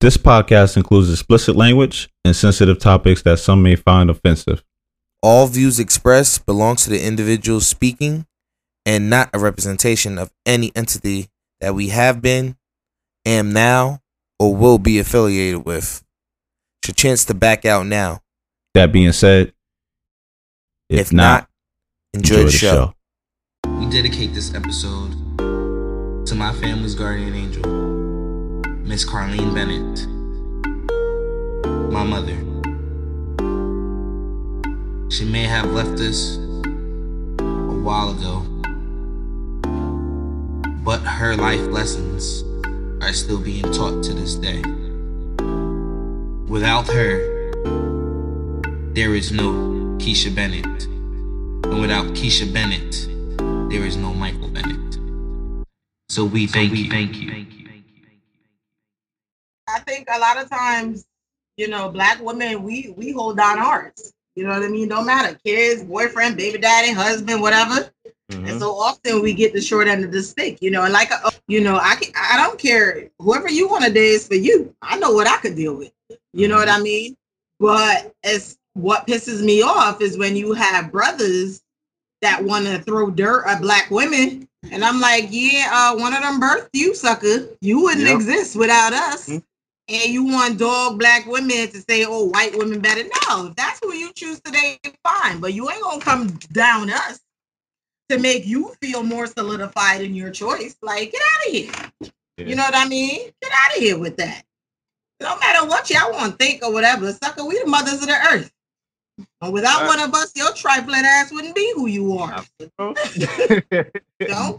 This podcast includes explicit language and sensitive topics that some may find offensive. All views expressed belong to the individual speaking and not a representation of any entity that we have been, am now, or will be affiliated with. It's your chance to back out now. That being said, if, If not, enjoy, the, show. We dedicate this episode to my family's guardian angel, Miss Carlene Bennett, my mother. She may have left us a while ago, but her life lessons are still being taught to this day. Without her, there is no Keisha Bennett. And without Keisha Bennett, there is no Michael Bennett. So we thank you. Thank you. I think a lot of times, you know, black women, we we hold down ours. You know what I mean? Don't matter, kids, boyfriend, baby daddy, husband, whatever. And so often we get the short end of the stick, you know. And like, uh, you know, I can, I don't care whoever you want to date is for you. I know what I could deal with. You know what I mean? But it's what pisses me off is when you have brothers that want to throw dirt at black women. And I'm like, yeah, uh, one of them birthed you, sucker. You wouldn't Yep. exist without us. Mhm. And you want dog black women to say, oh, white women better. No, if that's who you choose to date, fine. But you ain't gonna come down us to make you feel more solidified in your choice. Like, get out of here. Yeah. You know what I mean? Get out of here with that. No matter what y'all want to think or whatever, sucker, we the mothers of the earth. And without one of us, your triplet ass wouldn't be who you are. Don't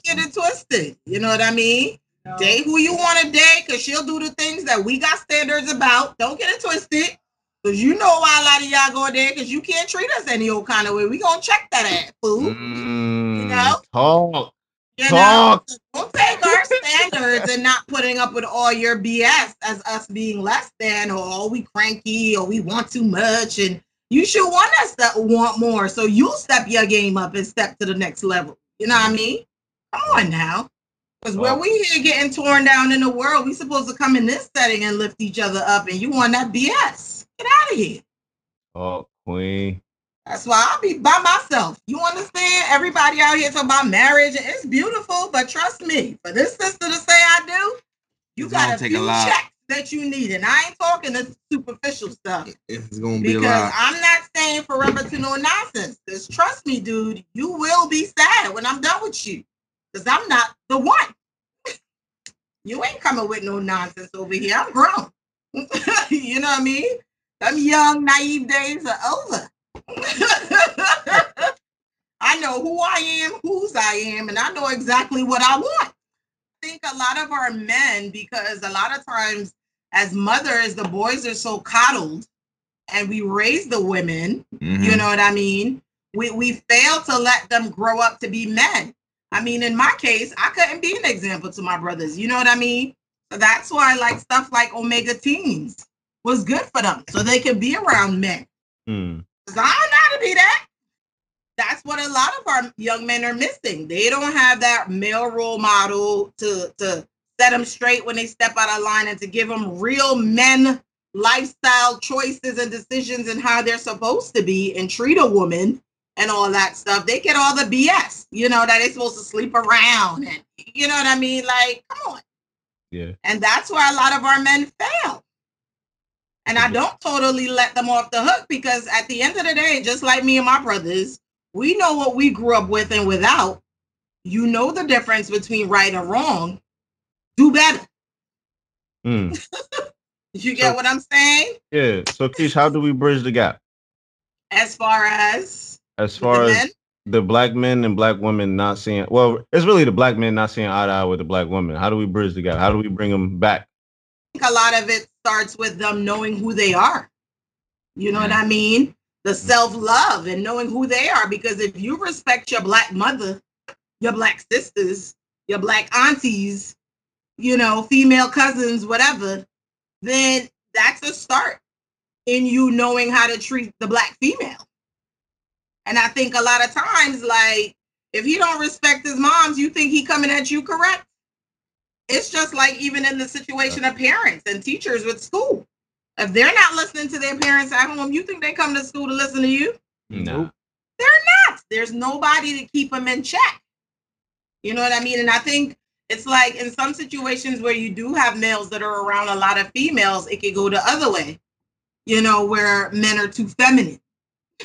get it twisted. You know what I mean? Date who you want to date, cause she'll do the things that we got standards about. Don't get it twisted. Cause you know why a lot of y'all go there, cause you can't treat us any old kind of way. We gonna check that ass, fool. Mm, know? Talk. You know, Talk. So don't take our standards and not putting up with all your BS as us being less than, or oh, we cranky, or we want too much. And you should want us to want more. So you'll step your game up and step to the next level. You know what I mean? Come on now. Because where Oh. we here getting torn down in the world, we supposed to come in this setting and lift each other up, and you want that BS. Get out of here. Talk, queen. That's why I'll be by myself. You understand? Everybody out here talking about marriage, and it's beautiful, but trust me, for this sister to say I do, you It's gonna got a take a few lot. checks that you need. And I ain't talking the superficial stuff It's gonna be a because lot. I'm not staying forever to no nonsense. Because trust me, dude, you will be sad when I'm done with you. Because I'm not the one. you ain't coming with no nonsense over here. I'm grown. you know what I mean? Them young, naive days are over. I know who I am, whose I am, and I know exactly what I want. I think a lot of our men, because a lot of times as mothers, the boys are so coddled and we raise the women, Mhm. you know what I mean? We we fail to let them grow up to be men. I mean, in my case, I couldn't be an example to my brothers. You know what I mean? So that's why like stuff like Omega Teens was good for them, so they could be around men. Hmm. 'Cause I don't know how to be that. That's what a lot of our young men are missing. They don't have that male role model to to set them straight when they step out of line and to give them real men lifestyle choices and decisions and how they're supposed to be and treat a woman and all that stuff. They get all the BS, you know, that they're supposed to sleep around and you know what I mean? Like, come on. Yeah. And that's where a lot of our men fail. And I don't totally let them off the hook because at the end of the day, just like me and my brothers, we know what we grew up with and without. You know the difference between right and wrong. Do better. Hmm. You get So- what I'm saying? Yeah. So, Keish, how do we bridge the gap As far as as far the as men, the black men and black women not seeing? Well, it's really the black men not seeing eye to eye with the black women. How do we bridge the gap? How do we bring them back? I think a lot of it starts with them knowing who they are. You know what mm-hmm. I mean? The mm-hmm. self love and knowing who they are. Because if you respect your black mother, your black sisters, your black aunties, you know, female cousins, whatever, then that's a start in you knowing how to treat the black female. And I think a lot of times, like, if he don't respect his moms, you think he coming at you correct? it's just like even in the situation of parents and teachers with school. If they're not listening to their parents at home, you think they come to school to listen to you? No. They're not. There's nobody to keep them in check. You know what I mean? And I think it's like in some situations where you do have males that are around a lot of females, it could go the other way. You know, where men are too feminine.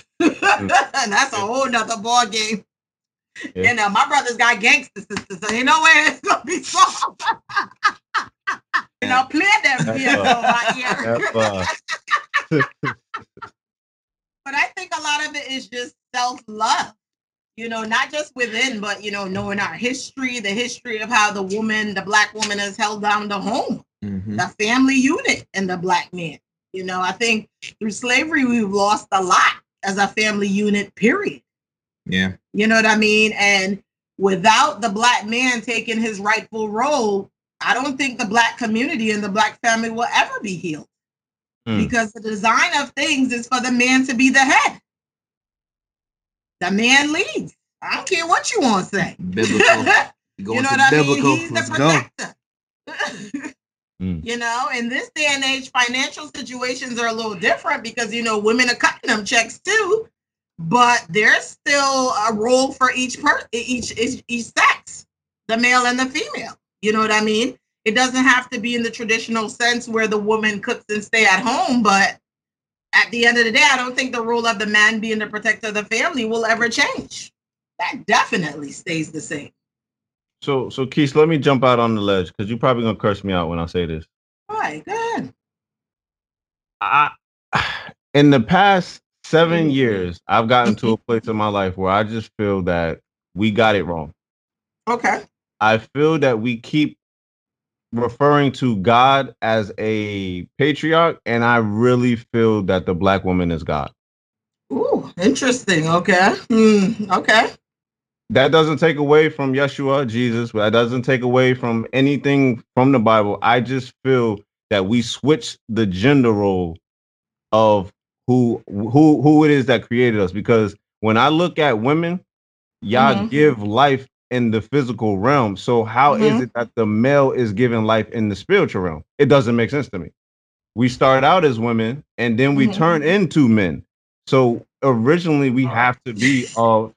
and that's a whole nother ball game. Yeah. You know, my brother's got gangster sisters, so you know where it's gonna be soft. you know, play that That's piano uh, my ear. Uh, but I think a lot of it is just self love. You know, not just within, but you know, knowing our history, the history of how the woman, the black woman, has held down the home, Mhm. the family unit, and the black man. You know, I think through slavery we've lost a lot as a family unit. Period. Yeah. You know what I mean? And without the black man taking his rightful role, I don't think the black community and the black family will ever be healed. Hmm. Because the design of things is for the man to be the head. The man leads. I don't care what you want to say. Biblical. you know what I mean? biblical. He's the protector. Hmm. You know, in this day and age, financial situations are a little different because you know women are cutting them checks too, but there's still a role for each per each each, each sex, the male and the female. You know what I mean? It doesn't have to be in the traditional sense where the woman cooks and stay at home, but at the end of the day, I don't think the role of the man being the protector of the family will ever change. That definitely stays the same. So, so Keish, let me jump out on the ledge because you're probably gonna curse me out when I say this. All right, good. I, in the past seven Mhm. years, I've gotten to a place in my life where I just feel that we got it wrong. Okay. I feel that we keep referring to God as a patriarch, and I really feel that the black woman is God. Ooh, interesting. Okay. Hmm, okay. That doesn't take away from Yeshua, Jesus. But that doesn't take away from anything from the Bible. I just feel that we switch the gender role of who who who it is that created us. Because when I look at women, y'all Mhm. give life in the physical realm. So how is Mhm. it that the male is giving life in the spiritual realm? It doesn't make sense to me. We start out as women and then we Mhm. turn into men. So originally we have to be of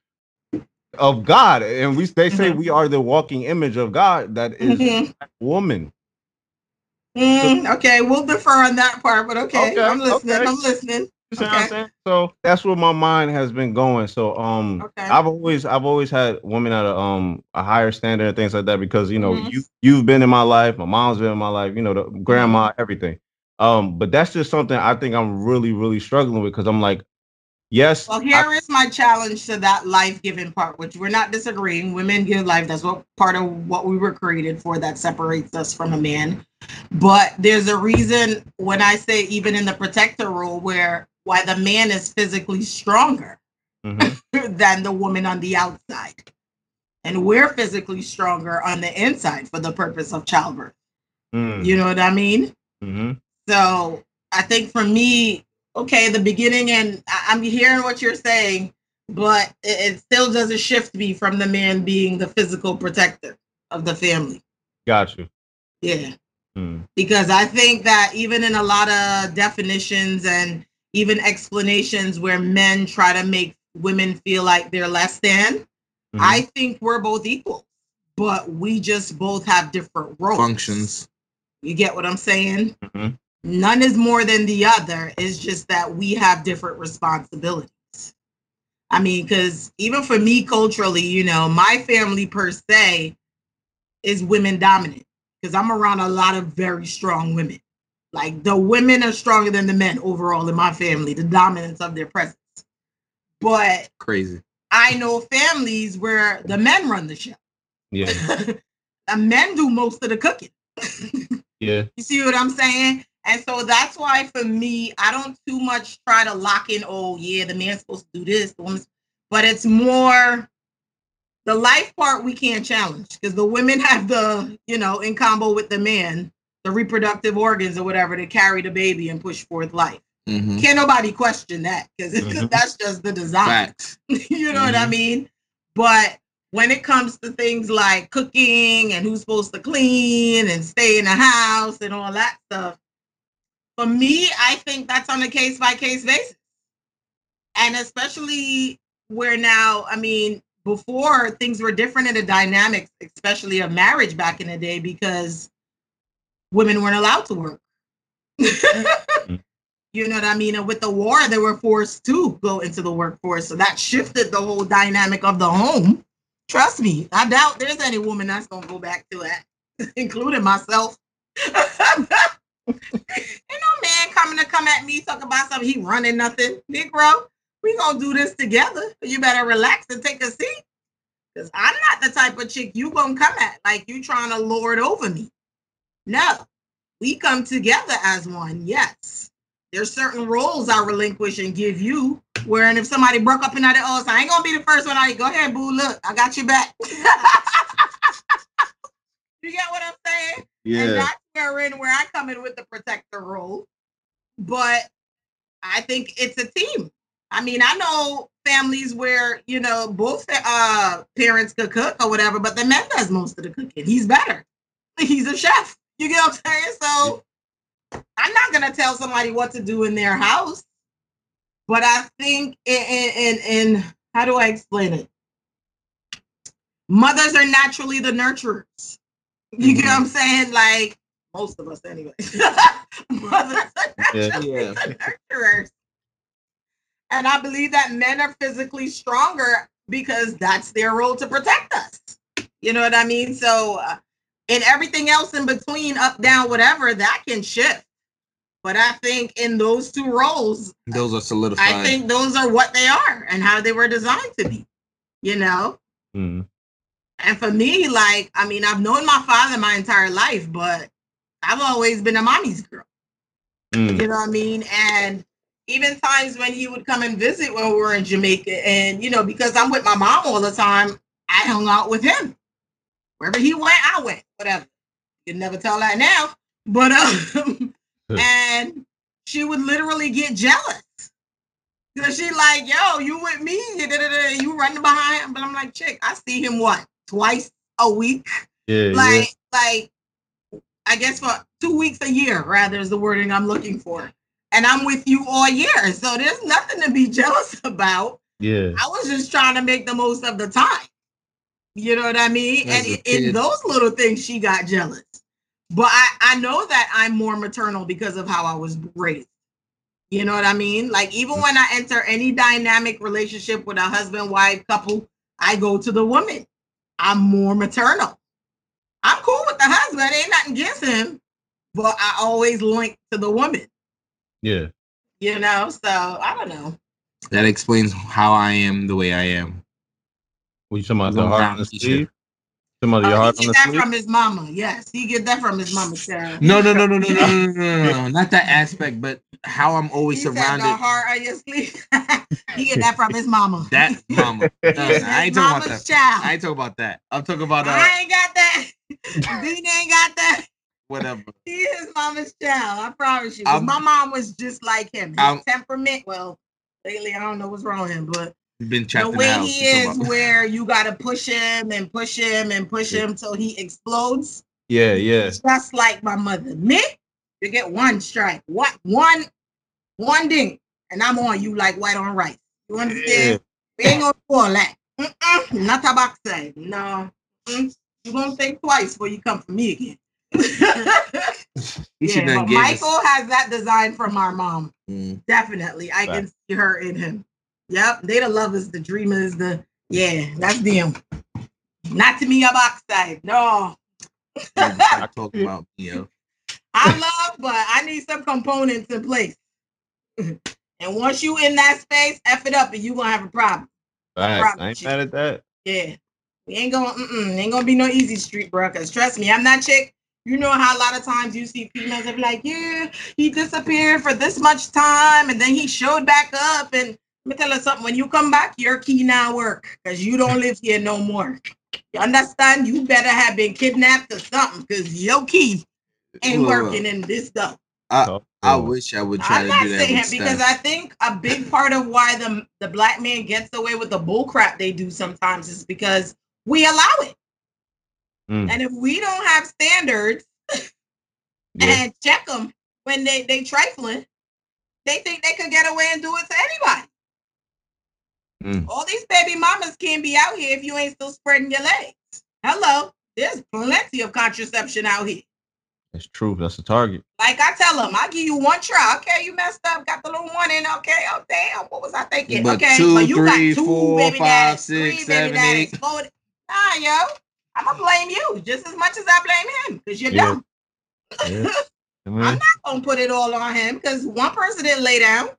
of God, and we they say Mhm. we are the walking image of God. That is Mhm. woman. Mm, okay, we'll defer on that part, but okay, Okay, I'm listening. okay. I'm listening. You see what I'm Okay. So that's where my mind has been going. So um, Okay. I've always I've always had women at a um a higher standard and things like that because you know Mhm. you you've been in my life, my mom's been in my life, you know the grandma, everything. Um, but that's just something I think I'm really really struggling with because I'm like, yes, Well, I- here is my challenge to that life-giving part, which we're not disagreeing. Women give life. That's what part of what we were created for. That separates us from a man. But there's a reason when I say even in the protector role, where why the man is physically stronger Mhm. than the woman on the outside, and we're physically stronger on the inside for the purpose of childbirth. Mm, You know what I mean? mhm. So I think for me, okay, the beginning, and I- I'm hearing what you're saying, but it, it still doesn't shift me from the man being the physical protector of the family. got you. Yeah. Mm, Because I think that even in a lot of definitions and even explanations where men try to make women feel like they're less than, mhm. I think we're both equal, but we just both have different roles. Functions. You get what I'm saying? Mhm. None is more than the other. It's just that we have different responsibilities. I mean, because even for me culturally, you know, my family per se is women dominant because I'm around a lot of very strong women. Like the women are stronger than the men overall in my family, the dominance of their presence. But Crazy. I know families where the men run the show. yeah, the men do most of the cooking. yeah. You see what I'm saying? And so that's why for me, I don't too much try to lock in, oh yeah, the man's supposed to do this, the woman's but it's more the life part we can't challenge because the women have the, you know, in combo with the man, the reproductive organs or whatever to carry the baby and push forth life. Mm-hmm. Can't nobody question that because Mhm. that's just the design. Facts. you know what I Mhm. mean? But when it comes to things like cooking and who's supposed to clean and stay in the house and all that stuff, for me, I think that's on a case by case basis. And especially where now, I mean, before things were different in the dynamics, especially of marriage back in the day, because women weren't allowed to work. Mm-hmm. you know what I mean? And with the war, they were forced to go into the workforce. So that shifted the whole dynamic of the home. Trust me, I doubt there's any woman that's gonna go back to that, including myself. Ain't no man coming to come at me talk about something he running nothing, Negro. We gonna do this together. You better relax and take a seat. Cause I'm not the type of chick you gonna come at like you trying to lord over me. No, we come together as one. Yes, there's certain roles I relinquish and give you. Wherein if somebody broke up in that, oh, so I ain't gonna be the first one. I go ahead, boo. Look, I got your back. you get what I'm saying? And Yeah. That's where in where I come in with the protector role. But I think it's a team. I mean, I know families where you know both uh parents could cook or whatever, but the man does most of the cooking. He's better. He's a chef. You get what I'm saying? So I'm not gonna tell somebody what to do in their house, but I think in in, in, how do I explain it? Mothers are naturally the nurturers. You get what I'm saying? Like most of us, anyway. Mothers are Yeah. naturally Yeah. nurturers. And I believe that men are physically stronger because that's their role to protect us. You know what I mean? So, uh, and everything else in between, up, down, whatever, that can shift. But I think in those two roles, Those are solidified. I think those are what they are and how they were designed to be. You know? Mm. And for me, like, I mean, I've known my father my entire life, but I've always been a mommy's girl. Mm. You know what I mean? And even times when he would come and visit when we were in Jamaica, and you know, because I'm with my mom all the time, I hung out with him. Wherever he went, I went. Whatever. You can never tell that now. But um, and she would literally get jealous. Cause she like, yo, you with me? You, running behind. But I'm like, chick, I see him what? Twice a week? Yeah. like like I guess for two weeks a year, rather is the wording I'm looking for. And I'm with you all year. So there's nothing to be jealous about. yeah. I was just trying to make the most of the time. You know what I mean? As and in those little things, she got jealous. But I, I know that I'm more maternal because of how I was raised. You know what I mean? Like even when I enter any dynamic relationship with a husband wife couple, I go to the woman. I'm more maternal. I'm cool with the husband, ain't nothing against him, but I always link to the woman. Yeah. You know, so I don't know. that explains how I am the way I am. What you talking about? The heart on the the t-shirt. sleeve? Talking about your Uh, heart he on get the that sleeve? from his mama. Yes, he get that from his mama, Sarah. No, no, no, no, no, no, no, no, no, no, no, not that aspect, but how I'm He always said the surrounded. heart on your sleeve. he get that from his mama. That mama. No, no, He's I his ain't talking about mama's that. child. I ain't talking about that. I'm talking about uh, I ain't got that. Dean ain't got that. whatever. He is mama's child. I promise you. My mom was just like him. His I'm- temperament. Well, lately I don't know what's wrong with him, but been the way he is, where you gotta push him and push him and push Yeah. him till he explodes. Yeah, yeah. Just like my mother. Me, you get one strike, one, one, one ding, and I'm on you like white on rice. You understand? We ain't gonna do all that. Mm-mm, not a backside. No. Mm, you gonna think twice before you come for me again. Yeah, but gave us- Michael has that design from our mom. Mm. Definitely. I can see her in him. Yep. They the lovers, the dreamers, the yeah, that's them. Not to me a backside. No. I talk about you know. I love, but I need some components in place. and once you in that space, F it up and you gonna have a problem. Facts. I ain't mad at that. Yeah. We ain't gonna mm-mm, ain't gonna be no easy street, bro. Cause trust me, I'm that chick. You know how a lot of times you see females that be like, yeah, he disappeared for this much time and then he showed back up. And let me tell you something, when you come back, your key now work because you don't live here no more. You understand? You better have been kidnapped or something because your key ain't Look, working in this stuff. I, I wish I would try I'm to not do that saying because I think a big part of why the the black man gets away with the bull crap they do sometimes is because we allow it. Mm. And if we don't have standards Yeah. and check them when they they trifling, they think they can get away and do it to anybody. Mm. All these baby mamas can't be out here if you ain't still spreading your legs. Hello, there's plenty of contraception out here. That's true. That's the target. Like I tell them, I give you one try. Okay, you messed up, got the little one in. Okay, oh damn, what was I thinking? But okay, two, but you three, got two four, baby five, daddies, six, three seven, baby daddies. eight. Four, nah, yo, I'm gonna blame you just as much as I blame him because you're Yeah. dumb. Yeah. I mean, I'm not gonna put it all on him because one person didn't lay down.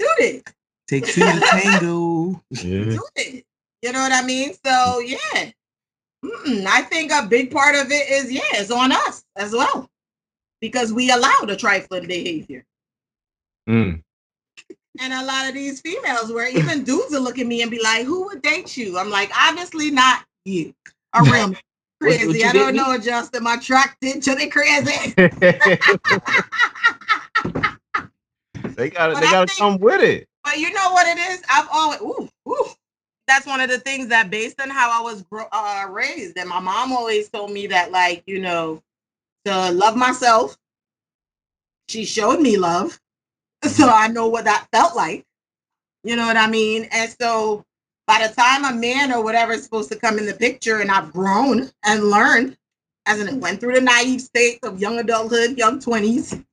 Two did. Take two to tango. yeah. Two did. You know what I mean? So yeah, Mm-mm. I think a big part of it is yeah, it's on us as well because we allow the trifling behavior. Mm. And a lot of these females, where even dudes will look at me and be like, "Who would date you?" I'm like, obviously not you. A real man. What- crazy. what I don't did me? know, Justin. My attracted to the crazy. they got But They got to come with it. But you know what it is? I've always ooh, ooh. That's one of the things that based on how I was gro- uh, raised, and my mom always told me that, like, you know, to love myself. She showed me love, so I know what that felt like. You know what I mean? And so by the time a man or whatever is supposed to come in the picture, and I've grown and learned as in it went through the naive states of young adulthood, young 20s,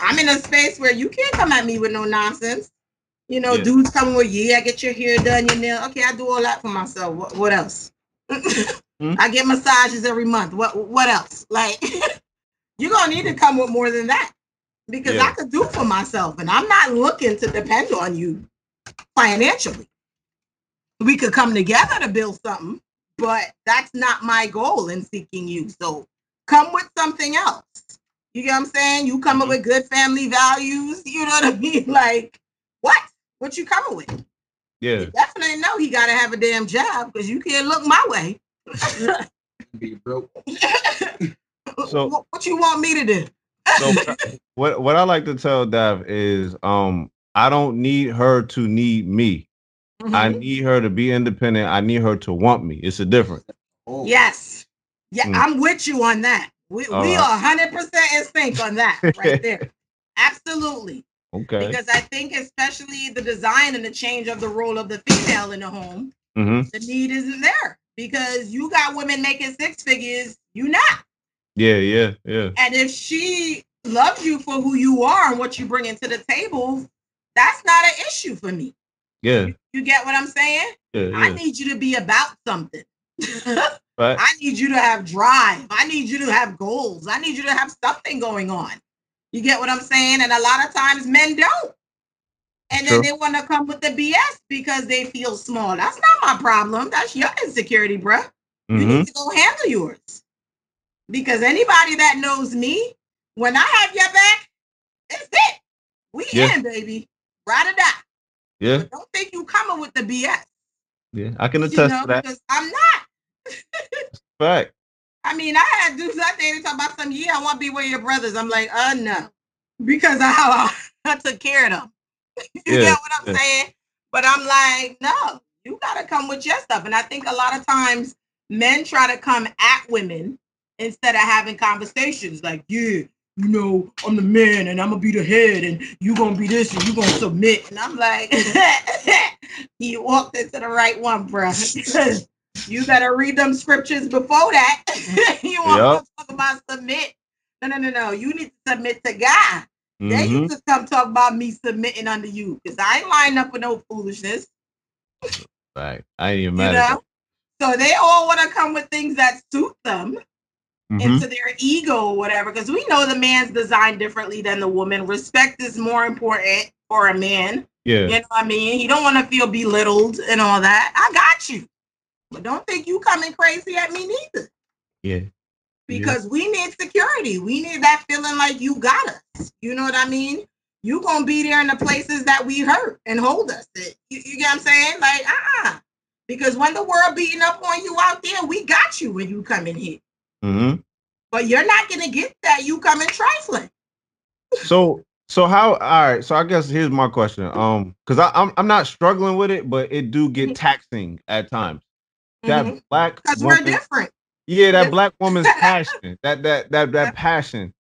I'm in a space where you can't come at me with no nonsense. You know, Yeah. dudes coming with, yeah, get your hair done, your nail. Okay, I do all that for myself. What, what else? Hmm? I get massages every month. What what else? Like you're gonna need to come with more than that. Because I Yeah. could do for myself. And I'm not looking to depend on you financially. We could come together to build something, but that's not my goal in seeking you. So come with something else. You get what I'm saying? You come up Mhm. with good family values. You know what I mean? Like, what? What you coming with? Yeah. You definitely know he got to have a damn job because you can't look my way. Be broke. So- what, what you want me to do? So what what I like to tell Dav is um I don't need her to need me. I Mhm. need her to be independent. I need her to want me. It's a difference. Oh. Yes. Yeah, Mm. I'm with you on that. We, All we right. are 100% in sync on that right there. Absolutely. Okay. Because I think, especially the design and the change of the role of the female in the home, hmm the need isn't there because you got women making six figures, you not. Yeah, yeah, yeah. And if she loves you for who you are and what you bring into the table, that's not an issue for me. Yeah, You get what I'm saying? yeah, I need you to be about something. But I need you to have drive. I need you to have goals. I need you to have something going on. You get what I'm saying? And a lot of times men don't. And then True. they want to come with the BS because they feel small. That's not my problem. That's your insecurity, bruh. You mhm, need to go handle yours. Because anybody that knows me, when I have your back, it's it. We Yeah. in, baby. Ride or die. Yeah, But don't think you coming with the BS. yeah. I can You attest know, to that because I'm not. fact. I mean, I had dudes out there to talk about some, yeah, I want to be with your brothers. I'm like, uh, no, because how I, I took care of them. you Yeah, get what I'm yeah. saying? But I'm like, no, you got to come with your stuff. And I think a lot of times men try to come at women instead of having conversations like, yeah, you know, I'm the man and I'm going to be the head and you going to be this and you going to submit. And I'm like, you walked into the right one, bro. you better read them scriptures before that. you want Yup. to talk about submit. No, no, no, no. You need to submit to God. Then Mhm. you could come talk about me submitting under you. Because I ain't lined up with no foolishness. Right. I ain't even You mad at know? So they all want to come with things that suit them Mhm. into their ego or whatever. Because we know the man's designed differently than the woman. Respect is more important for a man. Yeah, You know what I mean? He don't want to feel belittled and all that. I got you. But don't think you coming crazy at me neither. yeah, Because we need security. We need that feeling like you got us. You know what I mean? You gonna be there in the places that we hurt and hold us. You, you get what I'm saying? Like, uh-uh. Because when the world beating up on you out there, we got you when you come in here. Hmm But you're not gonna get that. You coming trifling. So, so how? All right. So I guess here's my question. Um, because I'm I'm not struggling with it, but it do get taxing at times. that Mhm. black Because we're different. yeah, that black woman's passion, that that that that passion.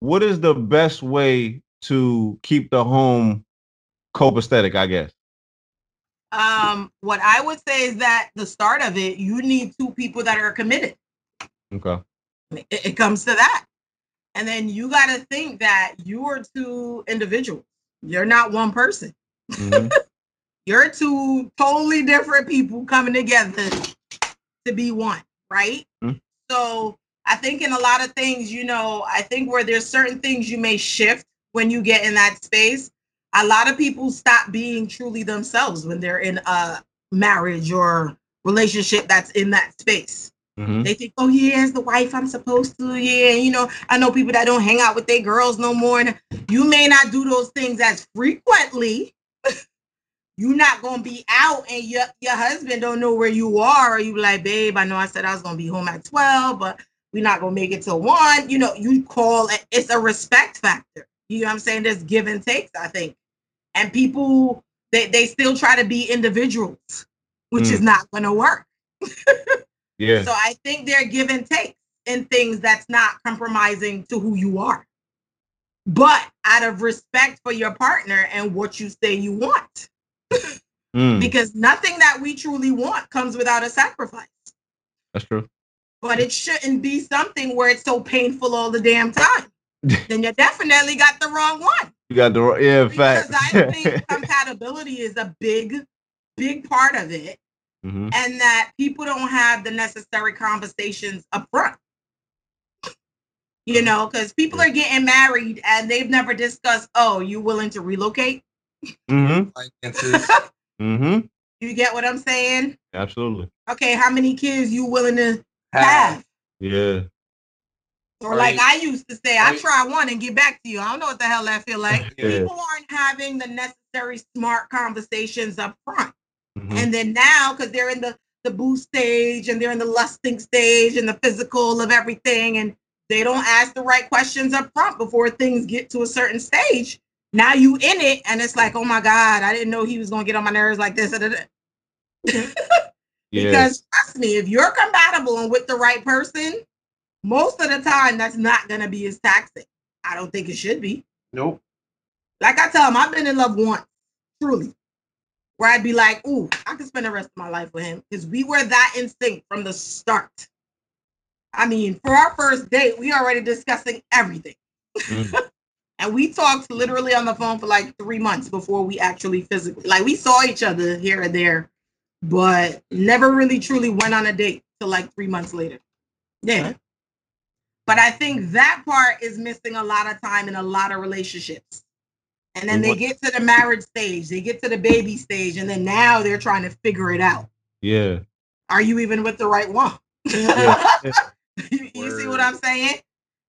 What is the best way to keep the home copacetic? I guess. Um, what I would say is that the start of it, you need two people that are committed. Okay. It, it comes to that. And then you got to think that you are two individuals. You're not one person. Mhm. You're two totally different people coming together to be one, right? Mhm. So I think in a lot of things, you know, I think where there's certain things you may shift when you get in that space. A lot of people stop being truly themselves when they're in a marriage or relationship that's in that space. Mhm. They think, oh yeah, as the wife, I'm supposed to. Yeah, you know, I know people that don't hang out with their girls no more. And you may not do those things as frequently. You're not gonna be out, and your your husband don't know where you are. Or you like, babe, I know I said I was gonna be home at twelve, but we're not gonna make it till one. You know, you call it. It's a respect factor. You know what I'm saying? There's give and takes. I think, and people they they still try to be individuals, which is not gonna work. Yeah. So I think they're give and take in things that's not compromising to who you are. But out of respect for your partner and what you say you want, Mm, because nothing that we truly want comes without a sacrifice. that's true. But it shouldn't be something where it's so painful all the damn time. then you definitely got the wrong one. You got the ri- yeah Because fact. I think compatibility is a big, big part of it. Mhm. and that people don't have the necessary conversations up front. You know, because people are getting married and they've never discussed, oh, you willing to relocate? Mm-hmm. Finances. Mhm. You get what I'm saying? Absolutely. Okay, how many kids you willing to Have. have? Yeah. Or like Right. I used to say, I Right. try one and get back to you. I don't know what the hell that feel like. Yeah. People aren't having the necessary smart conversations up front. Mhm. And then now, because they're in the the boo stage and they're in the lusting stage and the physical of everything, and they don't ask the right questions up front before things get to a certain stage. Now you in it, and it's like, oh my god, I didn't know he was gonna get on my nerves like this. Yeah. Because trust me, if you're compatible and with the right person, most of the time that's not gonna be as taxing. I don't think it should be. Nope. Like I tell him, I've been in love once, truly, where I'd be like, ooh, I could spend the rest of my life with him because we were that in sync from the start. I mean, for our first date, we already discussing everything. Mm. and we talked literally on the phone for like three months before we actually physically, like, we saw each other here and there, but never really truly went on a date till like three months later. Yeah. But I think that part is missing a lot of time in a lot of relationships. And then they get to the marriage stage, they get to the baby stage, and then now they're trying to figure it out. Yeah. Are you even with the right one? Yeah. you, you see what I'm saying?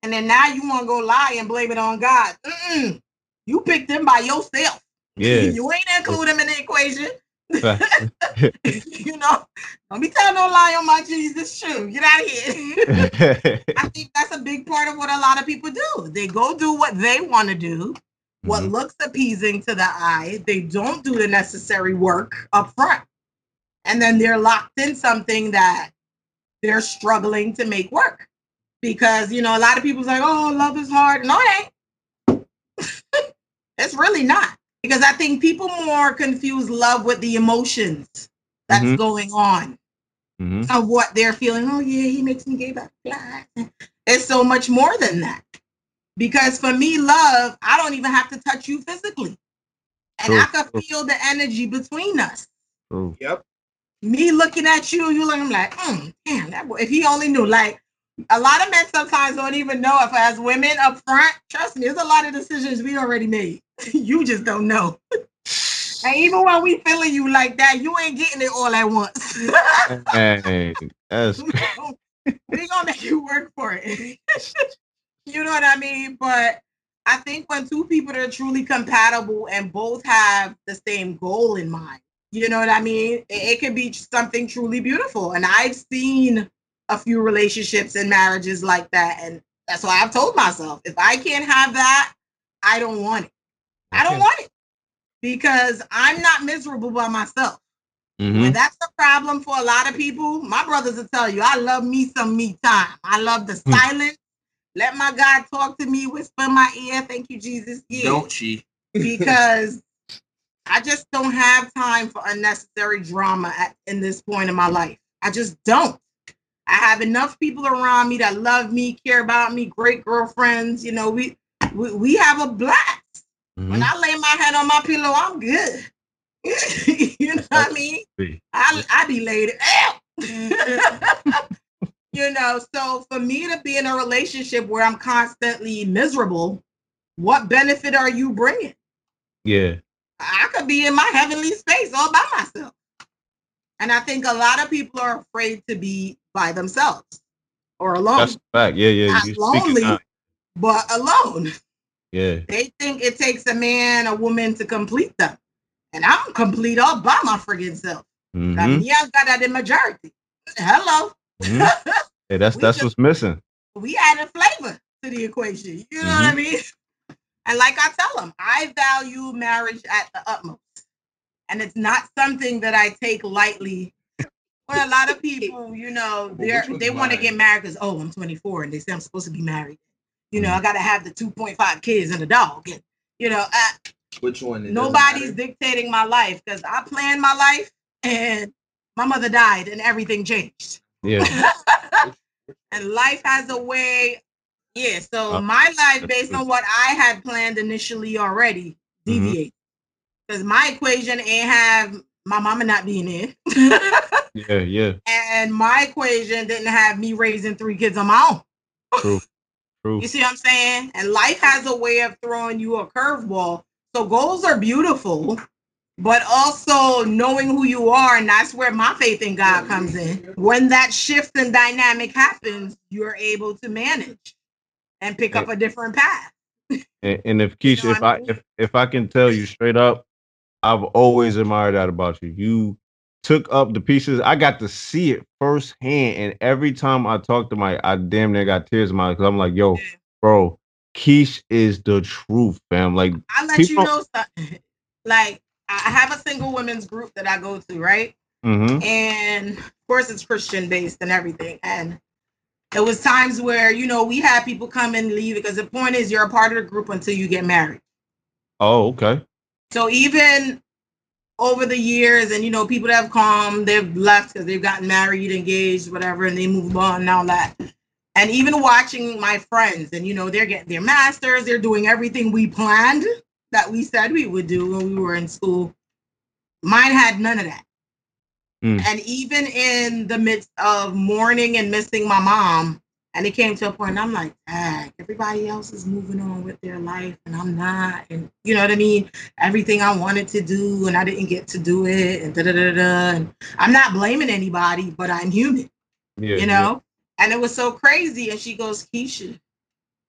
And then now you want to go lie and blame it on God. Mm-mm. You picked them by yourself. Yeah. you ain't include him in the equation. You know, don't be telling no lie on my Jesus shoe. Get out of here. I think that's a big part of what a lot of people do. They go do what they want to do, what Mhm. looks appeasing to the eye. They don't do the necessary work up front. And then they're locked in something that they're struggling to make work. Because, you know, a lot of people's like, oh, love is hard. No, it ain't. it's really not. Because I think people more confuse love with the emotions that's Mhm. going on Mhm. of what they're feeling. Oh yeah, he makes me gay butterflies. It's so much more than that. Because for me, love, I don't even have to touch you physically. And True, I can feel the energy between us. True. Yep. Me looking at you, you looking I'm like, mm, damn, that boy, if he only knew, like a lot of men sometimes don't even know if as women up front, trust me, there's a lot of decisions we already made. you just don't know. and even when we feeling you like that, you ain't getting it all at once. Hey, that's we gonna make you work for it. You know what I mean? But I think when two people are truly compatible and both have the same goal in mind, you know what I mean? It, it could be something truly beautiful. And I've seen a few relationships and marriages like that. And that's why I've told myself if I can't have that, I don't want it. I don't want it because I'm not miserable by myself. Mhm. When that's a problem for a lot of people, my brothers will tell you, I love me some me time. I love the Hmm. silence. Let my God talk to me, whisper in my ear. Thank you, Jesus. Yeah. Don't she? because I just don't have time for unnecessary drama at, in this point in my life. I just don't. I have enough people around me that love me, care about me, great girlfriends. You know, we we, we have a blast. When Mhm. I lay my head on my pillow, I'm good. you know what I mean? I I be laid out. you know, so for me to be in a relationship where I'm constantly miserable, what benefit are you bringing? Yeah. I could be in my heavenly space all by myself. And I think a lot of people are afraid to be by themselves or alone, That's fact. Yeah, yeah. Not lonely. but alone. Yeah. They think it takes a man, a woman to complete them. And I'm complete all by my friggin' self. Mhm. Me, I got that in majority. Hello. Mhm. Hey, that's that's just- what's missing. we added flavor to the equation. You know what I mean? And like I tell them, I value marriage at the utmost. And it's not something that I take lightly. But a lot of people, you know, Well, they're which one's they want to get married because oh, I'm 24 and they say I'm supposed to be married. You know, Mhm. I gotta have the 2.5 kids and a dog. And you know, uh, Which one? It nobody's dictating my life because I planned my life and my mother died and everything changed. Yeah. and life has a way. Yeah, so Uh, my life, based true. on what I had planned initially already, Mhm. deviates. Because my equation ain't have my mama not being there. Yeah. Yeah. and my equation didn't have me raising three kids on my own. True. True. You see what I'm saying? And life has a way of throwing you a curveball. So goals are beautiful, but also knowing who you are, and that's where my faith in God comes in. When that shift in dynamic happens, you're able to manage and pick up a different path. And, and if You Keisha, know if I I mean? if if I can tell you straight up, I've always admired that about you. You took up the pieces. I got to see it firsthand, and every time I talk to my, I damn near got tears in my eyes because I'm like, yo, bro, Keish is the truth, fam. Like, I'll let you know something. Like I have a single women's group that I go to, right? hmm and of course it's christian based and everything. And it was times where you know we had people come and leave because the point is you're a part of the group until you get married. Oh, okay, so even over the years and you know people that have come they've left because they've gotten married engaged whatever and they move on and all that. And even watching my friends and you know they're getting their masters they're doing everything we planned that we said we would do when we were in school mine had none of that. Mm. and even in the midst of mourning and missing my mom and it came to a point i'm like ah, everybody else is moving on with their life and i'm not and you know what i mean? Everything i wanted to do and i didn't get to do it and da da da da and i'm not blaming anybody but i'm human yeah, you know? And it was so crazy and she goes keisha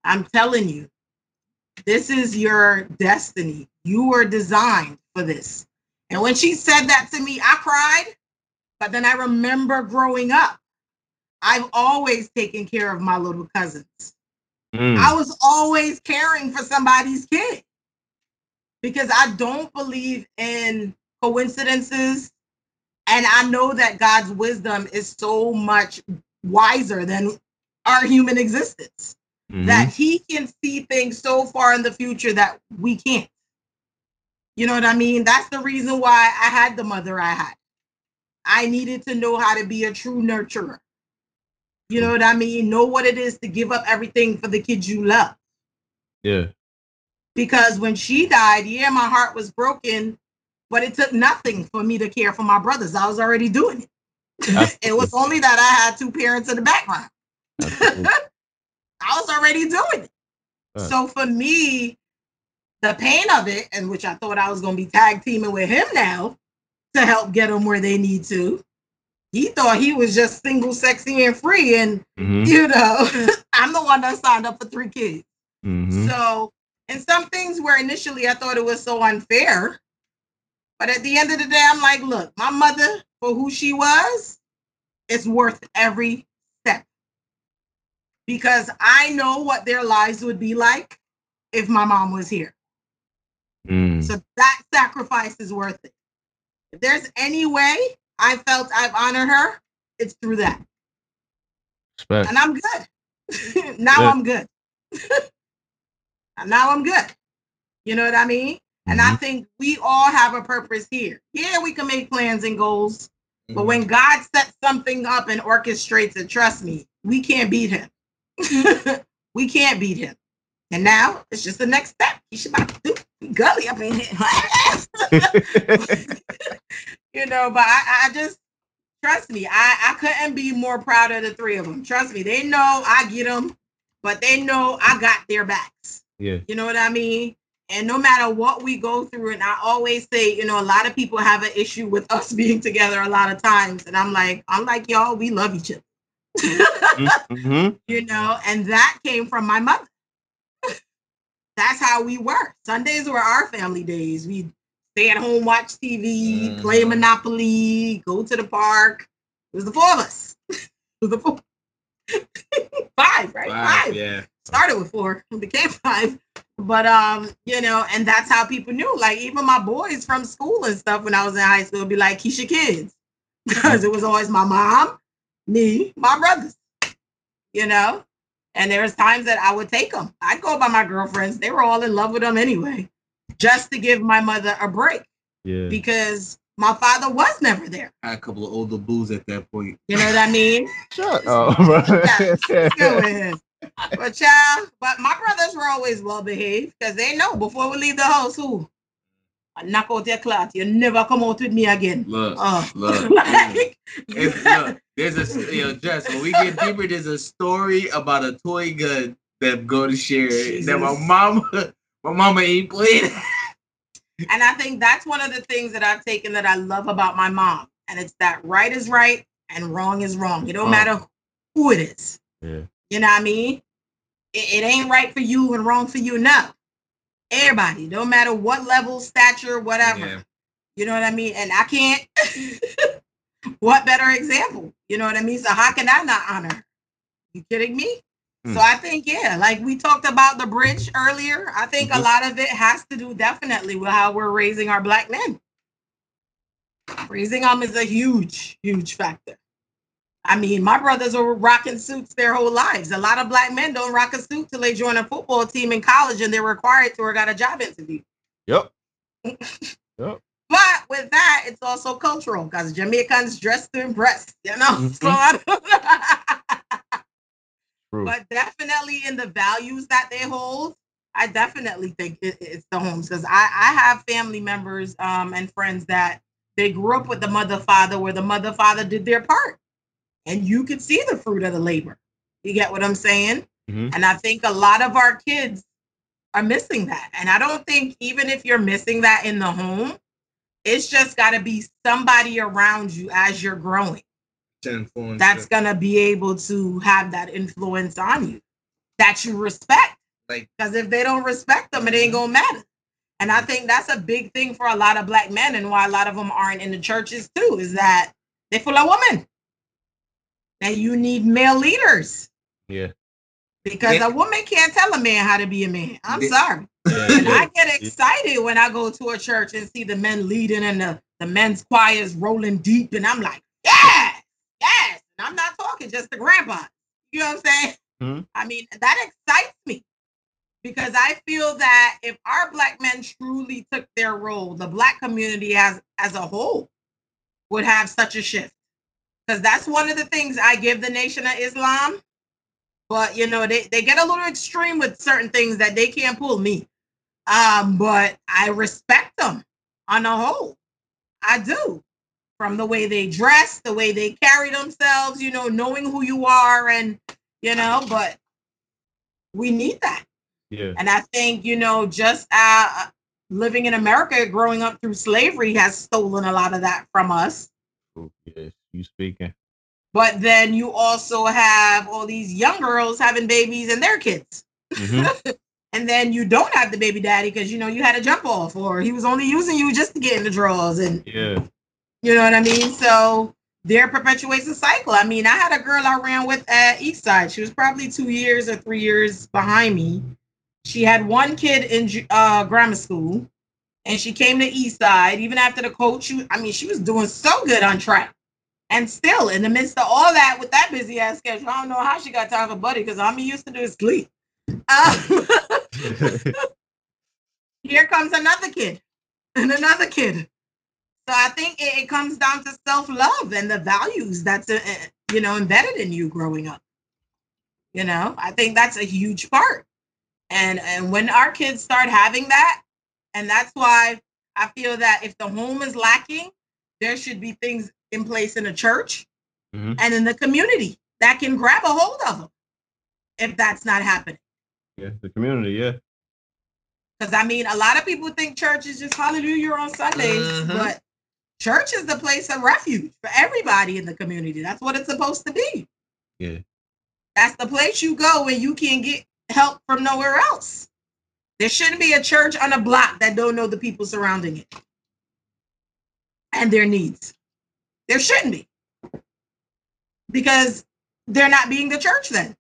i'm telling you this is your destiny you were designed for this and when she said that to me i cried but then i remember growing up i've always taken care of my little cousins. Mm. I was always caring for somebody's kid because I don't believe in coincidences. And I know that God's wisdom is so much wiser than our human existence, Mhm. that He can see things so far in the future that we can't. You know what I mean? That's the reason why I had the mother I had. I needed to know how to be a true nurturer. You know what I mean? Know what it is to give up everything for the kids you love yeah, because when she died, yeah, my heart was broken, but it took nothing for me to care for my brothers. I was already doing it. it was only that I had two parents in the background. I was already doing it. Right. So for me, the pain of it, and which I thought I was going to be tag teaming with him now to help get them where they need to. He thought he was just single, sexy, and free. And, Mhm. you know, I'm the one that signed up for three kids. Mhm. So, and some things where initially I thought it was so unfair, but at the end of the day, I'm like, look, my mother, for who she was, it's worth every because I know what their lives would be like if my mom was here. Mm. So that sacrifice is worth it. If there's any way I felt I've honored her, it's through that. Respect. And I'm good. now. I'm good. Now I'm good. You know what I mean? And I Mhm. think we all have a purpose here. Yeah, we can make plans and goals, but Mhm. when God sets something up and orchestrates it, trust me, we can't beat him. we can't beat him. And now it's just the next step. He should about to do gully up in here. you know, but I, I just trust me, I, I couldn't be more proud of the three of them. Trust me, they know I get them, but they know I got their backs. yeah. You know what I mean? And no matter what we go through, and I always say, you know, a lot of people have an issue with us being together a lot of times. And I'm like, I'm like, y'all, we love each other. Hmm you know, and that came from my mother. That's how we were. Sundays were our family days. We'd stay at home, watch TV, play Mhm. Monopoly, go to the park. It was the four of us. it was the four. five, right? Five. yeah. started with four and became five but um you know and that's how people knew like even my boys from school and stuff when i was in high school would be like keisha kids because it was always my mom me my brothers you know and there was times that i would take them i'd go by my girlfriends they were all in love with them anyway just to give my mother a break Yeah. because my father was never there I had a couple of older bulls at that point. you know what i mean Shut up, bro. But child, but my brothers were always well behaved because they know before we leave the house, who I knock out your cloth. You never come out with me again. Look, Oh, look. like, It's, look, there's a you know, Jess. When we get deeper, there's a story about a toy gun that I'm going to share that my Jesus. mama, my mama ain't played. and I think that's one of the things that I've taken that I love about my mom, and it's that right is right and wrong is wrong. It don't Oh. matter who it is. Yeah. You know what I mean? It, it ain't right for you and wrong for you. No, everybody, no matter what level, stature, whatever. Yeah. You know what I mean? And I can't. what better example? You know what I mean? So how can I not honor? You kidding me? Hmm. So I think yeah, like we talked about the bridge earlier. I think a Mhm. lot of it has to do definitely with how we're raising our black men. Raising them is a huge, huge factor. I mean, my brothers were rocking suits their whole lives. A lot of black men don't rock a suit till they join a football team in college and they're required to or got a job interview. Yep. Yep. But with that, it's also cultural because Jamaicans dress to impress, you know. Mhm. So I True. but definitely in the values that they hold, I definitely think it, it's the homes because I, I have family members um, and friends that they grew up with the mother father where the mother father did their part, and you could see the fruit of the labor. You get what I'm saying? Mhm. And I think a lot of our kids are missing that. And I don't think even if you're missing that in the home, it's just got to be somebody around you as you're growing that's gonna be able to have that influence on you that you respect. Like- because if they don't respect them, it ain't gonna matter. And I think that's a big thing for a lot of black men, and why a lot of them aren't in the churches too, is that they're full of women. And you need male leaders Yeah. because Yeah. a woman can't tell a man how to be a man. I'm Yeah. sorry. Yeah, And yeah. I get excited when I go to a church and see the men leading and the, the men's choirs rolling deep. And I'm like, yeah, yes. And I'm not talking just the grandpa. You know what I'm saying? Mhm. I mean, that excites me because I feel that if our black men truly took their role, the black community as as a whole would have such a shift. Because that's one of the things I give the Nation of Islam. But you know, they, they get a little extreme with certain things that they can't pull me. Um, but I respect them on the whole. I do. From the way they dress, the way they carry themselves, you know, knowing who you are and you know, but we need that. Yeah. And I think, you know, just uh, living in America, growing up through slavery has stolen a lot of that from us. Yes. You speaking. But then you also have all these young girls having babies and their kids. Mhm. And then you don't have the baby daddy because, you know, you had a jump off or he was only using you just to get in the draws. And Yeah. you know what I mean? So there perpetuates the cycle. I mean, I had a girl I ran with at Eastside. She was probably two years or three years behind me. She had one kid in uh, grammar school, and she came to East Side. Even after the coach, she, I mean, she was doing so good on track. And still, in the midst of all that, with that busy ass schedule, I don't know how she got time for Buddy because I'm used to do is sleep. Um, here comes another kid and another kid. So I think it, it comes down to self love and the values that's uh, you know embedded in you growing up. You know, I think that's a huge part. And and when our kids start having that, and that's why I feel that if the home is lacking, there should be things in place in a church Mhm. and in the community that can grab a hold of them if that's not happening. yeah, the community, yeah. Because I mean, a lot of people think church is just hallelujah on Sundays, Mhm. but church is the place of refuge for everybody in the community. That's what it's supposed to be. Yeah. That's the place you go when you can get help from nowhere else. There shouldn't be a church on a block that don't know the people surrounding it and their needs. There shouldn't be. Because they're not being the church then.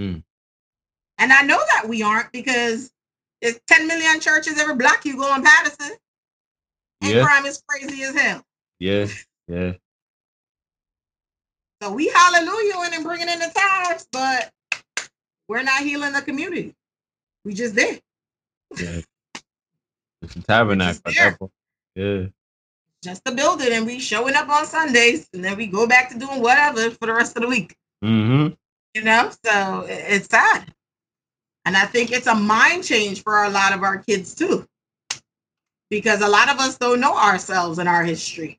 Mm. And I know that we aren't because there's 10 million churches every block you go in Paterson. And Yeah. crime is crazy as hell. Yeah, yeah. So we hallelujah and bringing in the tithes, but we're not healing the community. We just did. Yeah. It's a tabernacle. at there. that point. Yeah. Just the building and we showing up on Sundays and then we go back to doing whatever for the rest of the week. Mm-hmm. You know, so it's sad. And I think it's a mind change for a lot of our kids too. Because a lot of us don't know ourselves and our history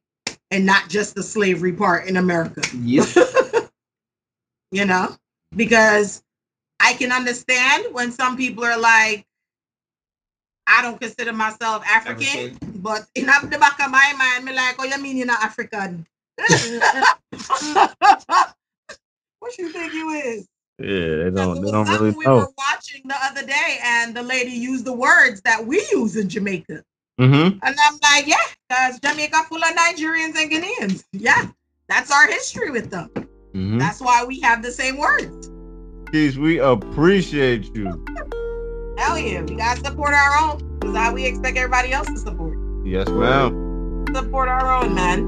and not just the slavery part in America. Yep. you know, because I can understand when some people are like, I don't consider myself African, but in the back of my mind, me like, oh, you mean you're not African? what you think you is? Yeah, they don't they don't really we know. were watching the other day, and the lady used the words that we use in Jamaica. Mm-hmm. And I'm like, yeah, because Jamaica full of Nigerians and Ghanaians. Yeah, that's our history with them. Mm-hmm. That's why we have the same words. Keys, we appreciate you. Hell yeah, we gotta support our own. Because how we expect everybody else to support. Yes, ma'am. Support our own, man.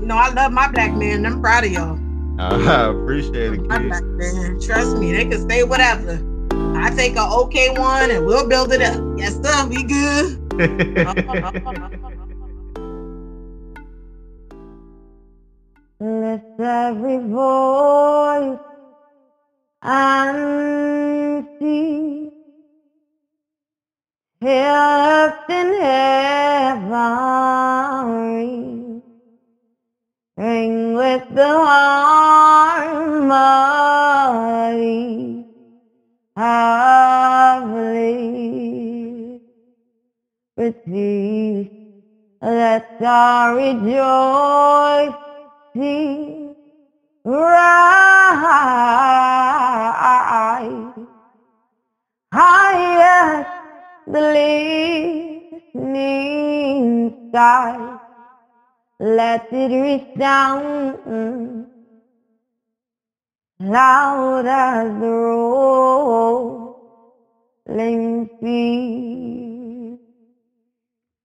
You know, I love my black man. I'm proud of y'all. I appreciate it, My black man. Trust me, they can say whatever. I take a okay one and we'll build it up. Yes, sir, we good. Lift every voice and see. Here earth in heaven ring with the harmony of liberty. Let our rejoicing rise highest the listening sky. Let it resound loud as the rolling sea.